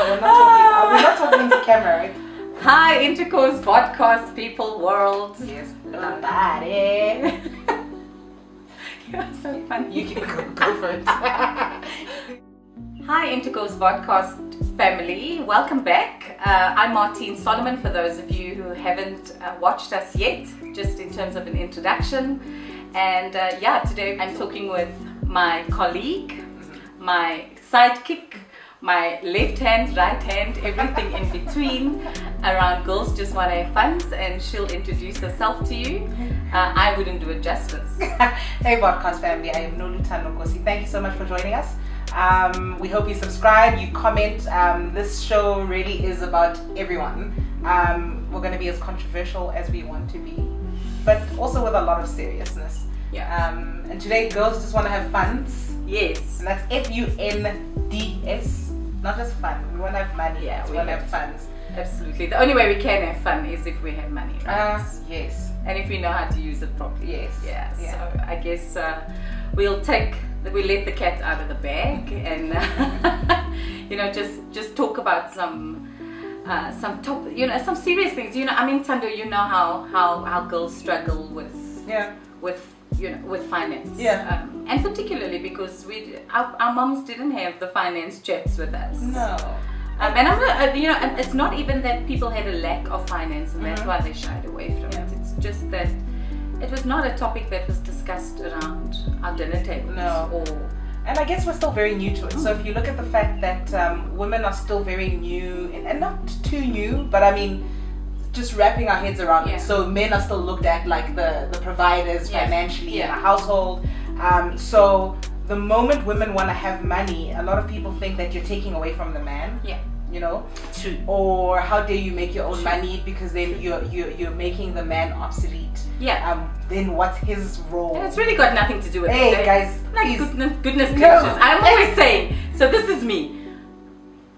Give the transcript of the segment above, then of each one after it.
but we're not talking. uh, we're not talking into camera, right? Hi, Intercourse Podcast People World. Yes. Nobody. You're so funny. You can go, go for it. Hi, Intercourse Podcast family. Welcome back. Uh, I'm Martine Solomon. For those of you who haven't uh, watched us yet, just in terms of an introduction. And uh, yeah, today I'm talking with my colleague, my sidekick, my left hand, right hand, everything in between around Girls Just Want to Have Funs, and she'll introduce herself to you. Uh, I wouldn't do it justice. hey, podcast family. I am Nolutan Nokosi. Thank you so much for joining us. Um, we hope you subscribe, you comment. Um, this show really is about everyone. Um, we're going to be as controversial as we want to be, but also with a lot of seriousness. Yeah. Um, and today, girls just want to have funs. Yes. And that's F U N D S. Not just fun. We want to have money. Yeah, we we want to have funs. Absolutely. The only way we can have fun is if we have money, right? Uh, yes. and if we know how to use it properly. Yes. Yeah. Yeah. So I guess uh, we'll take we let the cat out of the bag and uh, you know just just talk about some. Uh, some top, you know, some serious things. You know, I mean, Tando, you know how how how girls struggle with Yeah. with you know with finance. Yeah. Um, and particularly because we our, our moms didn't have the finance chats with us. No. Um, and I'm not, uh, you know, and it's not even that people had a lack of finance and that's Mhm. why they shied away from Yeah. it. It's just that it was not a topic that was discussed around our dinner tables No. or And I guess we're still very new to it. So if you look at the fact that um, women are still very new, and, and not too new, but I mean, just wrapping our heads around Yeah. it. So men are still looked at like the, the providers Yeah. financially in a household. Um, so the moment women want to have money, a lot of people think that you're taking away from the man. Yeah. You know, true. or how dare you make your own True. money because then you're, you're you're making the man obsolete. Yeah. Um, then what's his role? And it's really got nothing to do with Hey, it. guys, like goodness, goodness No. gracious. I'm always saying. So this is me.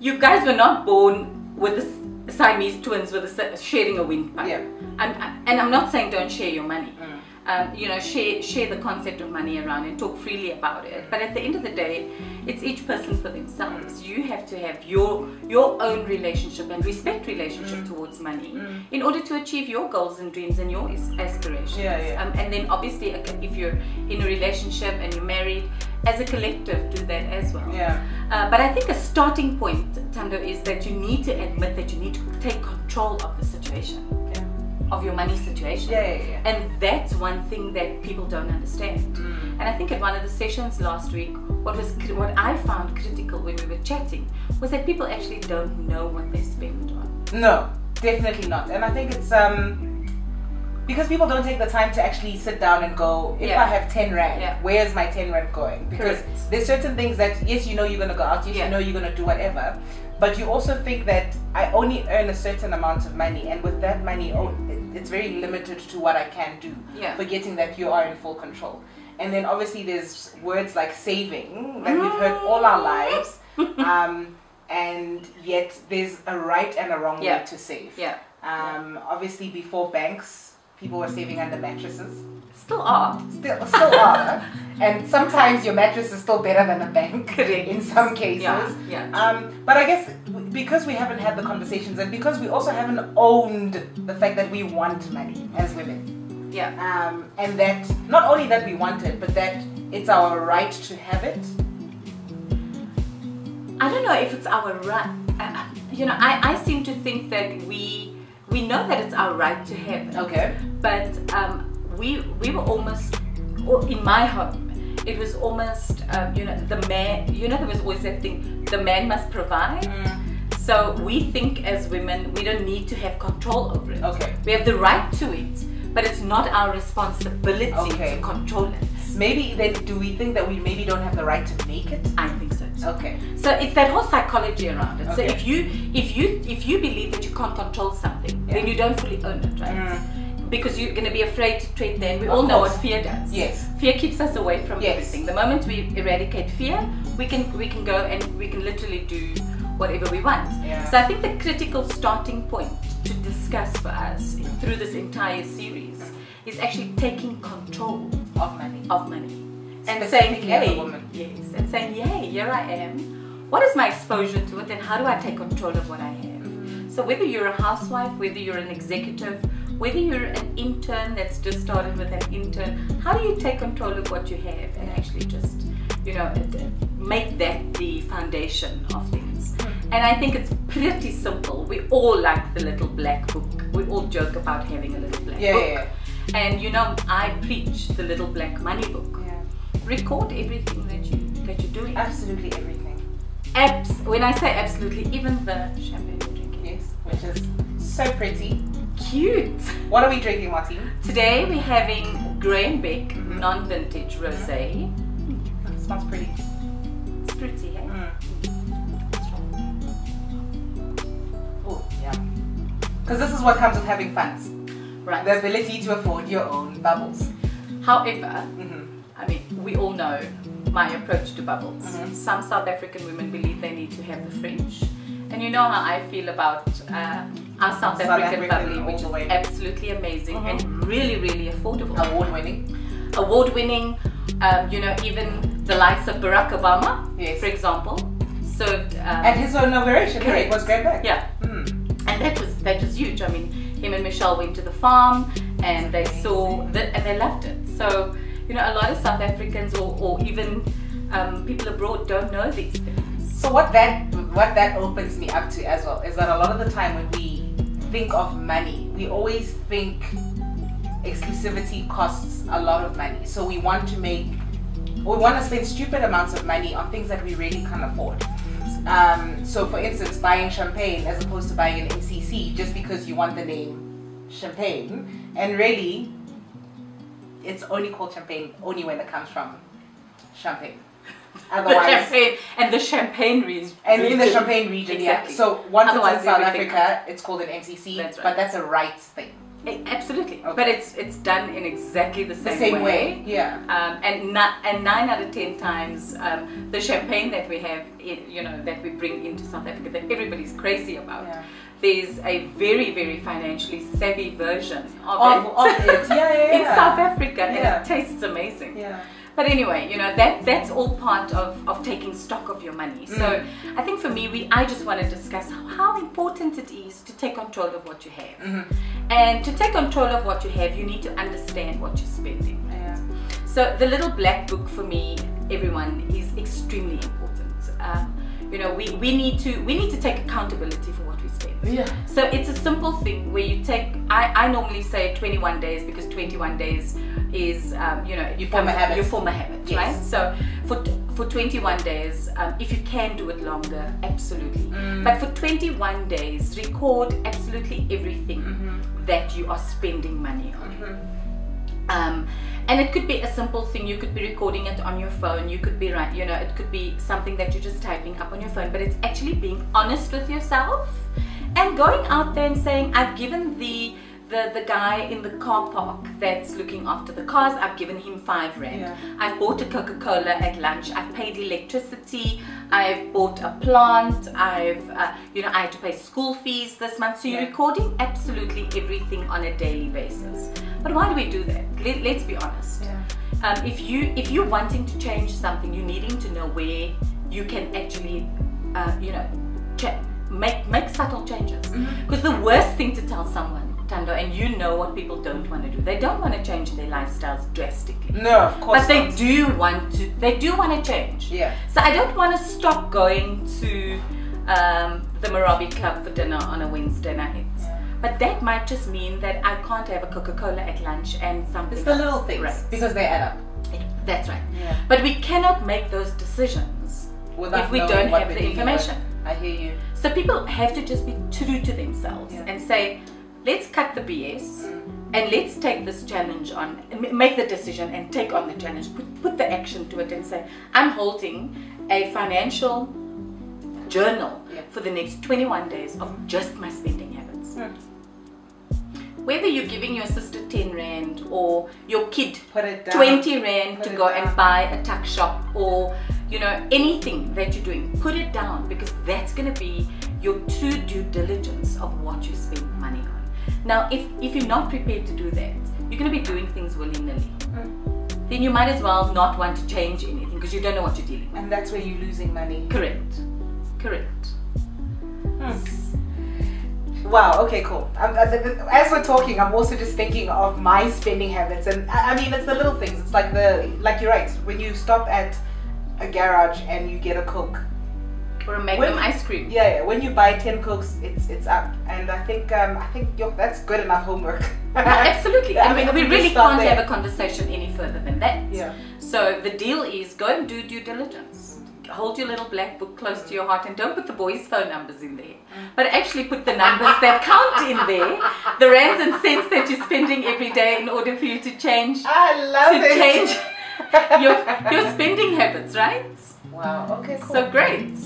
You guys were not born with the S- Siamese twins with a, sharing a windpipe. Yeah. I'm, and I'm not saying don't share your money. Mm. Um, you know, share share the concept of money around and talk freely about it. But at the end of the day, it's each person for themselves. You have to have your your own relationship and respect relationship towards money Mm. in order to achieve your goals and dreams and your aspirations. Yeah, yeah. Um, and then obviously, if you're in a relationship and you're married, as a collective, do that as well. Yeah. Uh, but I think a starting point, Tando, is that you need to admit that you need to take control of the situation. Of your money situation. Yeah, yeah, yeah. And that's one thing that people don't understand. Mm. And I think at one of the sessions last week, what was what I found critical when we were chatting was that people actually don't know what they spend on. No, definitely not. And I think it's um because people don't take the time to actually sit down and go, if Yeah. I have 10 rand, Yeah. where's my 10 rand going? Because Correct. there's certain things that, yes, you know you're going to go out, yes, Yeah. you know you're going to do whatever, but you also think that I only earn a certain amount of money, and with that money, oh, it's very limited to what I can do, Yeah. forgetting that you are in full control. And then obviously there's words like saving that we've heard all our lives, um, and yet there's a right and a wrong Yeah. way to save. Yeah, Um, obviously, before banks, people were saving under mattresses. still are. Still, still are. And sometimes your mattress is still better than a bank. Correct. In some cases. Yeah, yeah. Um, but I guess because we haven't had the conversations, and because we also haven't owned the fact that we want money as women, yeah. um, and that not only that we want it, but that it's our right to have it. I don't know if it's our right. Uh, you know, I, I seem to think that we we know that it's our right to have it. Okay. But um, we we were almost in my home. It was almost um, you know the man. You know there was always that thing. The man must provide. Mm. So we think as women we don't need to have control over it. Okay. We have the right to it, but it's not our responsibility Okay. to control it. Maybe then do we think that we maybe don't have the right to make it? I think so too. Okay. So it's that whole psychology around it. So if you if you if you believe that you can't control something, then you don't fully own it, right? Mm. Because you're going to be afraid to tread there. And we Of all know what fear does. Yes. Fear keeps us away from Yes. everything. The moment we eradicate fear, we can we can go and we can literally do whatever we want. Yeah. So I think the critical starting point to discuss for us through this entire series is actually taking control Of money. of money and saying, Specifically as a hey, yes, and saying, hey, here I am. what is my exposure to it and how do I take control of what I have? Mm-hmm. So whether you're a housewife, whether you're an executive, whether you're an intern that's just started with an intern, how do you take control of what you have and actually just, you know, make that the foundation of things? Mm-hmm. And I think it's pretty simple. We all like the little black book. We all joke about having a little black Yeah, book. yeah, And you know, I preach the little black money book. yeah. Record everything that you that you're doing. Absolutely everything. Abs- when I say absolutely, even the champagne you're drinking. Yes, which is so pretty. Cute. What are we drinking, Martine? Today we're having Graham Beck Mhm. non-vintage rosé. smells pretty. It's pretty, eh? Mm. Because this is what comes with having funds. Right. The ability to afford your own bubbles. However, hmm I mean, we all know my approach to bubbles. Mhm. Some South African women believe they need to have the French. And you know how I feel about uh, our South, South African, African bubbly, which is absolutely amazing Mhm. and really, really affordable. Award winning. Award winning, um, you know, even the likes of Barack Obama, Yes. for example, served. Um, At his inauguration, yeah, it was Graham Beck. yeah, was huge. I mean, him and Michelle went to the farm and they saw that and they loved it. So you know, a lot of South Africans or, or even um, people abroad don't know these things. So what that what that opens me up to as well is that a lot of the time when we think of money, we always think exclusivity costs a lot of money. So we want to make we want to spend stupid amounts of money on things that we really can't afford. Um, so for instance, buying champagne as opposed to buying an MCC just because you want the name champagne, and really, it's only called champagne only when it comes from champagne. The Otherwise, champagne and the champagne region. and in the Champagne region, Exactly. yeah. So once Otherwise, it's in South Africa, it's called an MCC, That's right. but that's a rights thing. Eh, Absolutely, Okay. but it's it's done in exactly the The same, same way, yeah. Um, and and nine out of ten times, um, the champagne that we have, i- you know, that we bring into South Africa, that everybody's crazy about. Yeah. There's a very very financially savvy version of, Of, it, of it, yeah, yeah, in. South Africa, and it tastes amazing. Yeah. But anyway, you know that that's all part of, of taking stock of your money. So Mm. I think for me, we I just want to discuss how, how important it is to take control of what you have. Mhm. And to take control of what you have, you need to understand what you're spending. Yeah. So the little black book for me, everyone, is extremely important. Um, you know, we, we need to we need to take accountability for what Yeah. So it's a simple thing where you take. I, I normally say 21 days because 21 days is um, you know You form a habit. You form a habit, Yes. right? So for t- for 21 days, um, if you can do it longer, absolutely. Mm. But for 21 days, record absolutely everything Mhm. that you are spending money on. Mhm. Um, and it could be a simple thing. You could be recording it on your phone. You could be right. You know, it could be something that you're just typing up on your phone. But it's actually being honest with yourself and going out there and saying, "I've given the." The, the guy in the car park that's looking after the cars, I've given him five rand. Yeah. I've bought a Coca Cola at lunch. I've paid electricity. I've bought a plant. I've, uh, you know, I had to pay school fees this month. So you're recording absolutely everything on a daily basis. But why do we do that? Let, let's be honest. Yeah. Um, if you if you're wanting to change something, you're needing to know where you can actually, uh, you know, make make subtle changes. Mhm. Because the worst thing to tell someone, Tando, and you know what people don't want to do. They don't want to change their lifestyles drastically. No, of course. But they do want to. They do want to change. Yeah. So I don't want to stop going to um, the Marabi Club for dinner on a Wednesday night. Yeah. But that might just mean that I can't have a Coca-Cola at lunch and something. It's the else. little things Right. because they add up. That's right. Yeah. But we cannot make those decisions Without if we don't have the information. I hear you. So people have to just be true to themselves Yeah. and say, let's cut the BS and let's take this challenge on, make the decision and take on the challenge, put, put the action to it and say, I'm holding a financial journal Yeah. for the next 21 days of just my spending habits. Mm. Whether you're giving your sister 10 Rand or your kid Put it down. 20 rand Put to go down. and buy a tuck shop or you know anything that you're doing put it down because that's going to be your true due diligence of what you spend money on now if if you're not prepared to do that you're going to be doing things willy-nilly Mm. then you might as well not want to change anything because you don't know what you're dealing with And that's where you're losing money. correct Correct. Wow. Okay. Cool. Um, uh, as we're talking, I'm also just thinking of my spending habits, and I, I mean, it's the little things. It's like the like you're right. When you stop at a garage and you get a coke, Or a Magnum When- ice cream. yeah, yeah, when you buy ten cokes, it's it's up, and I think um, I think yo, that's good enough homework. Absolutely. Yeah, I mean, we really can't there. have a conversation any further than that. Yeah. So the deal is go and do due diligence. Hold your little black book close to your heart and don't put the boys' phone numbers in there. But actually put the numbers that count in there, the rands and cents that you're spending every day in order for you to change I love to it. change your, your spending habits, right? Wow. Okay. Cool. So great.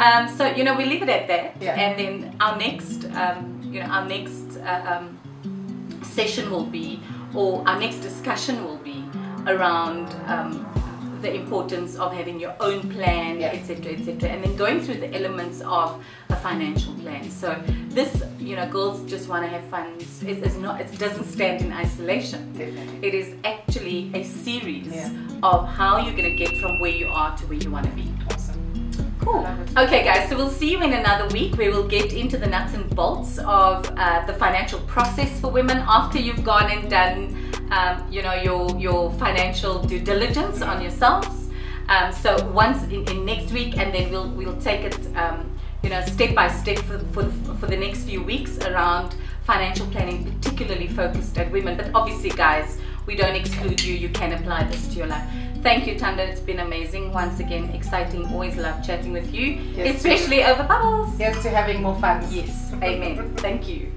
Um, so you know we leave it at that, Yeah. and then our next, um, you know, our next uh, um, session will be, or our next discussion will be around um, the importance of having your own plan, Yeah. etc., etc., and then going through the elements of a financial plan. So this, you know, girls just want to have fun. It's, it's not. It doesn't stand in isolation. Definitely. It is actually a series Yeah. of how you're going to get from where you are to where you want to be. Cool. Okay, guys, so we'll see you in another week we'll get into the nuts and bolts of uh, the financial process for women after you've gone and done, um, you know, your your financial due diligence on yourselves. Um, so once in, in next week, and then we'll we'll take it, um, you know, step by step for, for for the next few weeks around financial planning, particularly focused at women. But obviously, guys, we don't exclude you. You can apply this to your life. Thank you, Tando. It's been amazing. Once again, exciting. Always love chatting with you, Yes, especially over bubbles. Yes, to having more fun. Yes. Amen. Thank you.